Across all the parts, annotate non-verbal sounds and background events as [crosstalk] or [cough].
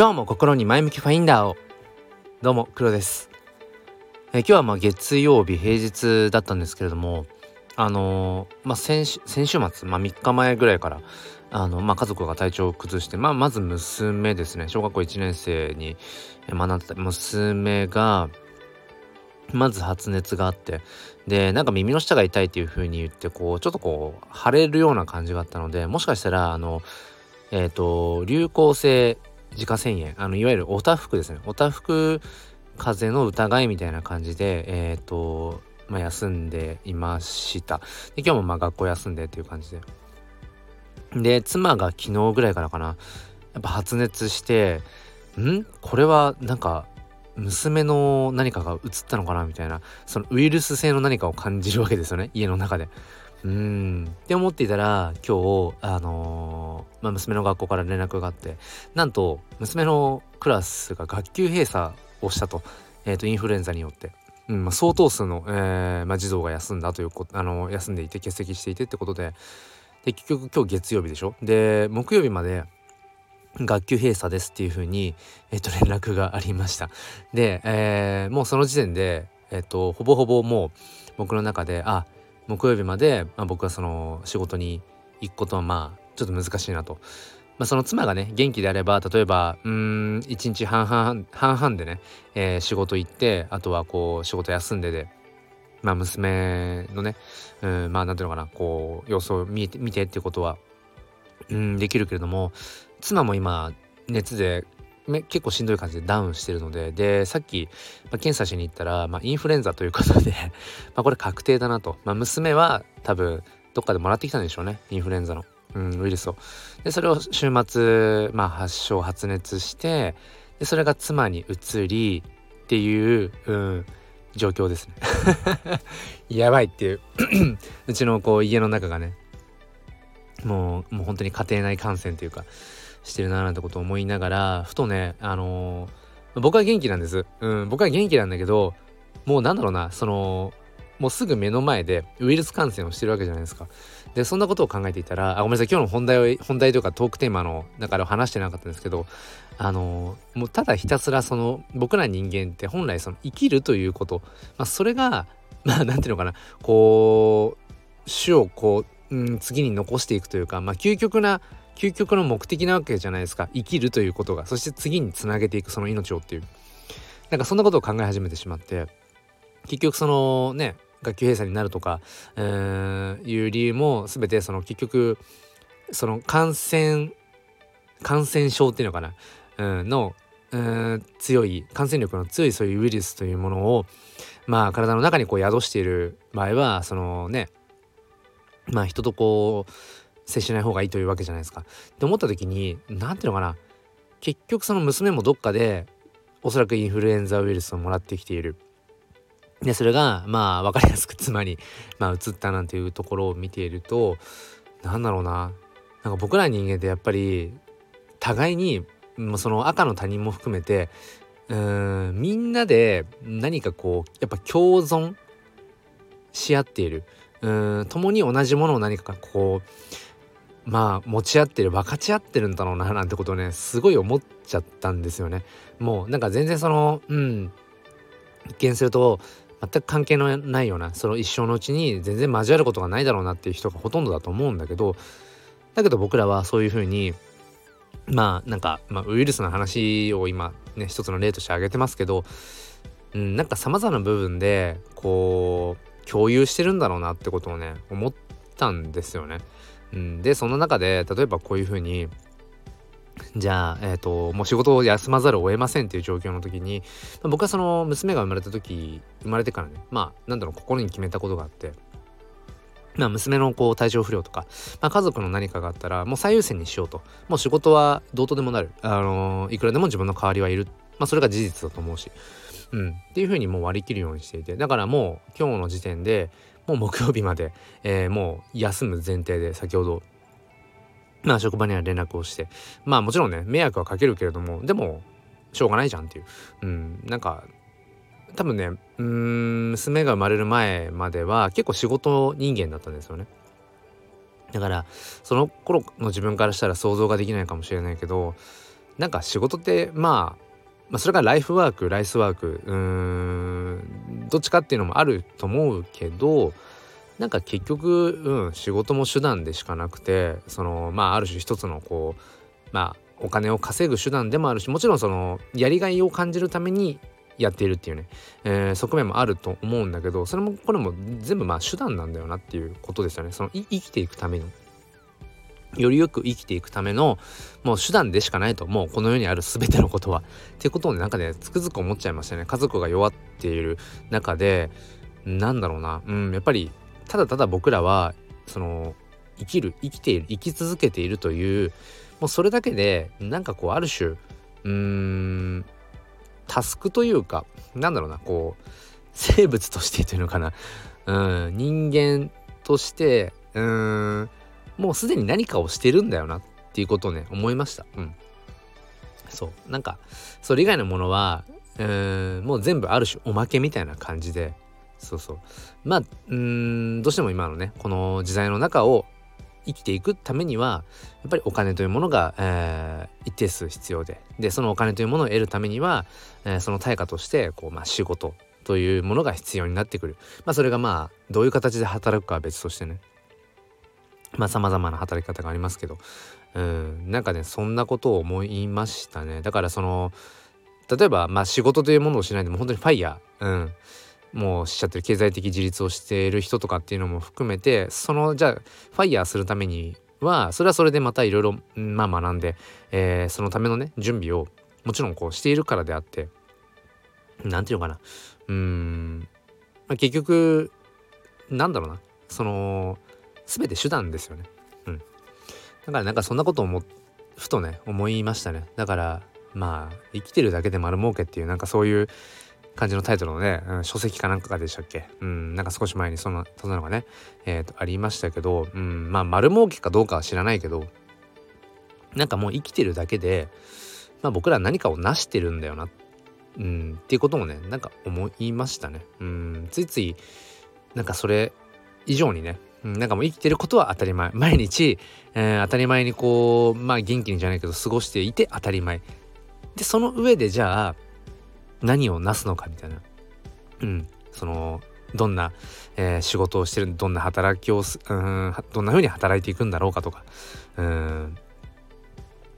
今日も心に前向きファインダーを。どうも黒です。え今日はまあ月曜日平日だったんですけれどもあのー、まあ先先週末、まあ、3日前ぐらいからあの、まあ、家族が体調を崩して、まあ、まず娘ですね。小学校1年生に学んでた娘がまず発熱があってでなんか耳の下が痛いっていう風に言ってこうちょっとこう腫れるような感じがあったのでもしかしたらあのえっ、ー、と流行性自家腺炎あのいわゆるおたふくですね。おたふく風邪の疑いみたいな感じでえっ、ー、とまあ、休んでいました。で今日もまあ学校休んでっていう感じで。で妻が昨日ぐらいからかな。やっぱ発熱してん？これはなんか娘の何かが移ったのかなみたいな。そのウイルス性の何かを感じるわけですよね。家の中で。うん。って思っていたら今日あのー、まあ、娘の学校から連絡があってなんと娘のクラスが学級閉鎖をしたと,、えーと、インフルエンザによって。うんまあ、相当数の、えーまあ、児童が休んだというあの休んでいて欠席していてってことで。で結局今日月曜日でしょ？で木曜日まで学級閉鎖ですっていう風にえっ、と連絡がありました。で、えー、もうその時点でえっ、とほぼほぼもう僕の中であ木曜日まで、まあ、僕はその仕事に行くことはまあちょっと難しいなと。まあ、その妻がね元気であれば例えばうん1日半々半々でね、えー、仕事行ってあとはこう仕事休んででまあ娘のねうんまあなんていうのかなこう様子を見て見てっていうことはうんできるけれども妻も今熱で結構しんどい感じでダウンしてるのででさっき、まあ、検査しに行ったら、まあ、インフルエンザということで [laughs] まあこれ確定だなと、まあ、娘は多分どっかでもらってきたんでしょうねインフルエンザの、うん、ウイルスを。でそれを週末、まあ、発症発熱してでそれが妻に移りっていう、うん、状況ですね。[laughs] やばいっていう。[clears throat] うちのこう家の中がねもうもう本当に家庭内感染というかしてるななんてことを思いながらふとねあのー、僕は元気なんです、うん、僕は元気なんだけどもうなんだろうなそのもうすぐ目の前でウイルス感染をしてるわけじゃないですか。でそんなことを考えていたらあごめんなさい今日の本題を本題というかトークテーマの中で話してなかったんですけどあのもうただひたすらその僕ら人間って本来その生きるということ、まあ、それが [laughs] まあなんていうのかな。こう種をこう、うん、次に残していくというか、まあ、究極な究極の目的なわけじゃないですか。生きるということが。そして次につなげていくその命をっていう。なんかそんなことを考え始めてしまって結局そのね学級閉鎖になるとか、えー、いう理由も全てその結局その感染感染症っていうのかな、うん、の、うん、強い感染力の強いそういうウイルスというものをまあ体の中にこう宿している場合はそのねまあ人とこう接しない方がいいというわけじゃないですか。って思った時に何ていうのかな結局その娘もどっかでおそらくインフルエンザウイルスをもらってきている。でそれがまあ分かりやすく妻に、まあ、移ったなんていうところを見ていると何だろうななんか僕ら人間ってやっぱり互いにもうその赤の他人も含めてうんみんなで何かこうやっぱ共存し合っているうん共に同じものを何かこうまあ持ち合ってる分かち合ってるんだろうななんてことをねすごい思っちゃったんですよね。もうなんか全然そのうん一見すると全く関係のないようなその一生のうちに全然交わることがないだろうなっていう人がほとんどだと思うんだけどだけど僕らはそういうふうにまあなんか、まあ、ウイルスの話を今ね一つの例として挙げてますけど、うん、なんかさまざまな部分でこう共有してるんだろうなってことをね思ったんですよね。うん、でその中で例えばこういうふうにじゃあ、えーと、もう仕事を休まざるを得ませんっていう状況の時に、まあ、僕はその娘が生まれた時生まれてからねまあなんだろう心に決めたことがあってまあ、娘のこう体調不良とか、まあ、家族の何かがあったらもう最優先にしようと。もう仕事はどうとでもなる、あのー、いくらでも自分の代わりはいる、まあ、それが事実だと思うし、うん、っていうふうにもう割り切るようにしていて。だからもう今日の時点でもう木曜日まで、えー、もう休む前提で先ほどまあ職場には連絡をして。まあもちろんね迷惑はかけるけれどもでもしょうがないじゃんっていう。うんなんか多分ねうん娘が生まれる前までは結構仕事人間だったんですよね。だからその頃の自分からしたら想像ができないかもしれないけどなんか仕事ってまあまあ、それがライフワークライスワークうーんどっちかっていうのもあると思うけどなんか結局、うん、仕事も手段でしかなくてそのまあある種一つのこうまあお金を稼ぐ手段でもあるしもちろんそのやりがいを感じるためにやっているっていうね、えー、側面もあると思うんだけどそれもこれも全部まあ手段なんだよなっていうことですよね。その生きていくための。よりよく生きていくためのもう手段でしかないともう。この世にある全てのことは。っていうことをねなんかねつくづく思っちゃいましたね。家族が弱っている中でなんだろうな。うんやっぱりただただ僕らはその生きる生きている生き続けているというもうそれだけでなんかこうある種うーんタスクというかなんだろうなこう生物としてというのかな。うん人間としてうんもうすでに何かをしてるんだよなっていうことをね思いました。うん。そう。なんかそれ以外のものはうんもう全部ある種おまけみたいな感じでそうそう。まあうんどうしても今のねこの時代の中を生きていくためにはやっぱりお金というものが、えー、一定数必要ででそのお金というものを得るためには、えー、その対価としてこう、まあ、仕事というものが必要になってくる、まあ、それがまあどういう形で働くかは別としてね。まあ様々な働き方がありますけど。うんなんかねそんなことを思いましたね。だからその例えばまあ仕事というものをしないでも本当にファイヤー。うん。もうしちゃってる経済的自立をしている人とかっていうのも含めてそのじゃあファイヤーするためにはそれはそれでまたいろいろまあ学んで、えー、そのためのね準備をもちろんこうしているからであって何て言うのかなうーん、まあ、結局なんだろうなその全て手段ですよね。うん。だからなんかそんなことをもふとね思いましたね。だからまあ生きてるだけで丸儲けっていうなんかそういう感じのタイトルのね、うん、書籍かなんかでしたっけ？うんなんか少し前にそんなそんなのがねえー、とありましたけど、うん、まあ丸儲けかどうかは知らないけどなんかもう生きてるだけで、まあ、僕ら何かを成してるんだよな、うん、っていうこともねなんか思いましたね。うんついついなんかそれ以上にね、なんかもう生きてることは当たり前。毎日、えー、当たり前にこうまあ元気にじゃないけど過ごしていて当たり前。でその上でじゃあ何をなすのかみたいな。うん。そのどんな、えー、仕事をしてるどんな働きをすうんどんな風に働いていくんだろうかとか。うん。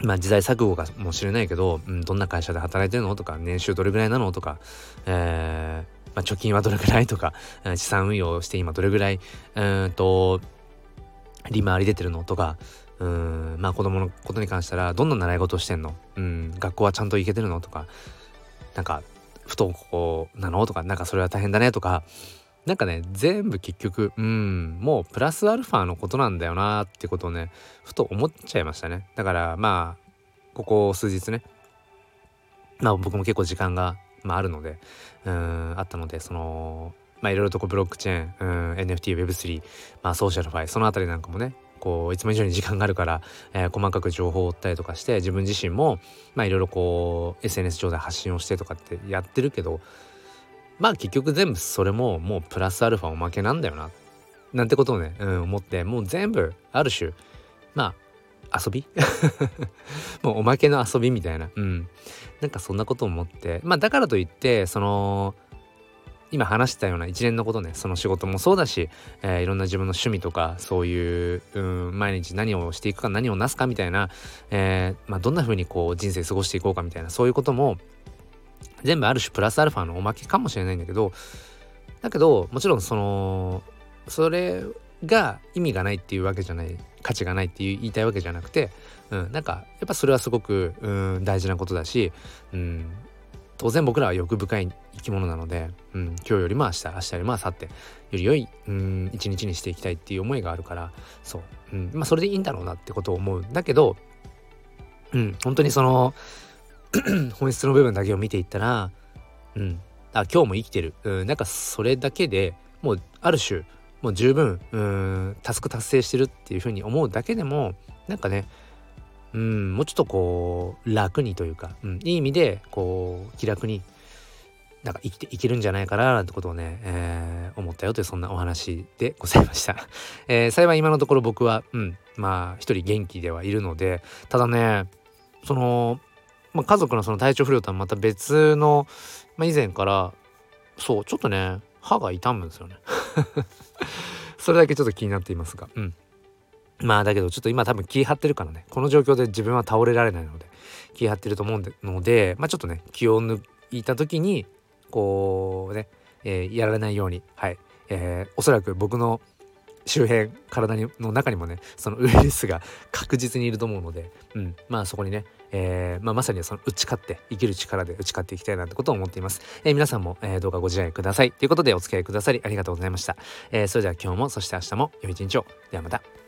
まあ時代錯誤かもしれないけど、うん、どんな会社で働いてるのとか年収どれぐらいなのとか、えー、まあ、貯金はどれぐらいとか、資産運用して今どれぐらい、うんと、利回り出てるのとか、うん、まあ子供のことに関したら、どんな習い事をしてんの？うん、学校はちゃんと行けてるのとか、なんか、不登校なの？とか、なんかそれは大変だね？とか、なんかね、全部結局、うん、もうプラスアルファのことなんだよなってことをね、ふと思っちゃいましたね。だからまあ、ここ数日ね、まあ僕も結構時間がまあ、あるのでうんあったのでそのまあいろいろとこうブロックチェーンうん NFTWeb3 まあソーシャルファイそのあたりなんかもねこういつも以上に時間があるから、えー、細かく情報を追ったりとかして自分自身もまあいろいろこう SNS 上で発信をしてとかってやってるけどまあ結局全部それももうプラスアルファおまけなんだよななんてことをね、うん、思ってもう全部ある種まあ遊び？[laughs] もうおまけの遊びみたいな。うん。なんかそんなことを思って。まあだからといって、その、今話したような一連のことね、その仕事もそうだし、えー、いろんな自分の趣味とか、そういう、うん、毎日何をしていくか、何をなすかみたいな、えー、まあどんな風にこう人生過ごしていこうかみたいな、そういうことも、全部ある種プラスアルファのおまけかもしれないんだけど、だけど、もちろんその、それが意味がないっていうわけじゃない価値がないっていう言いたいわけじゃなくて、うん、なんかやっぱそれはすごく、うん、大事なことだし、うん、当然僕らは欲深い生き物なので、うん、今日よりも明日明日よりも明後日より良い、うん、一日にしていきたいっていう思いがあるからそう、うん、まあそれでいいんだろうなってことを思うんだけど、うん、本当にその [clears throat] 本質の部分だけを見ていったら、うん、あ今日も生きてる、うん、なんかそれだけでもうある種もう十分うんタスク達成してるっていうふうに思うだけでもなんかねうんもうちょっとこう楽にというか、うん、いい意味でこう気楽になんか生きていけるんじゃないかななんてことをね、えー、思ったよというそんなお話でございました。[laughs] えー、幸い今のところ僕は、うん、まあ一人元気ではいるのでただねそのまあ、家族のその体調不良とはまた別の、まあ、以前からそうちょっとね歯が痛むんですよね [laughs] それだけちょっと気になっていますがうんまあだけどちょっと今多分気張ってるからね。この状況で自分は倒れられないので気張ってると思うのでまあちょっとね気を抜いた時にこうね、えー、やられないようにはい、えー、おそらく僕の周辺体にの中にもねそのウイルスが確実にいると思うので、うん、まあそこにね、えーまあ、まさにその打ち勝って生きる力で打ち勝っていきたいなってことを思っています、えー、皆さんも、えー、動画ご自愛ください。ということでお付き合いくださりありがとうございました、えー、それでは今日もそして明日も良い一日を。ではまた。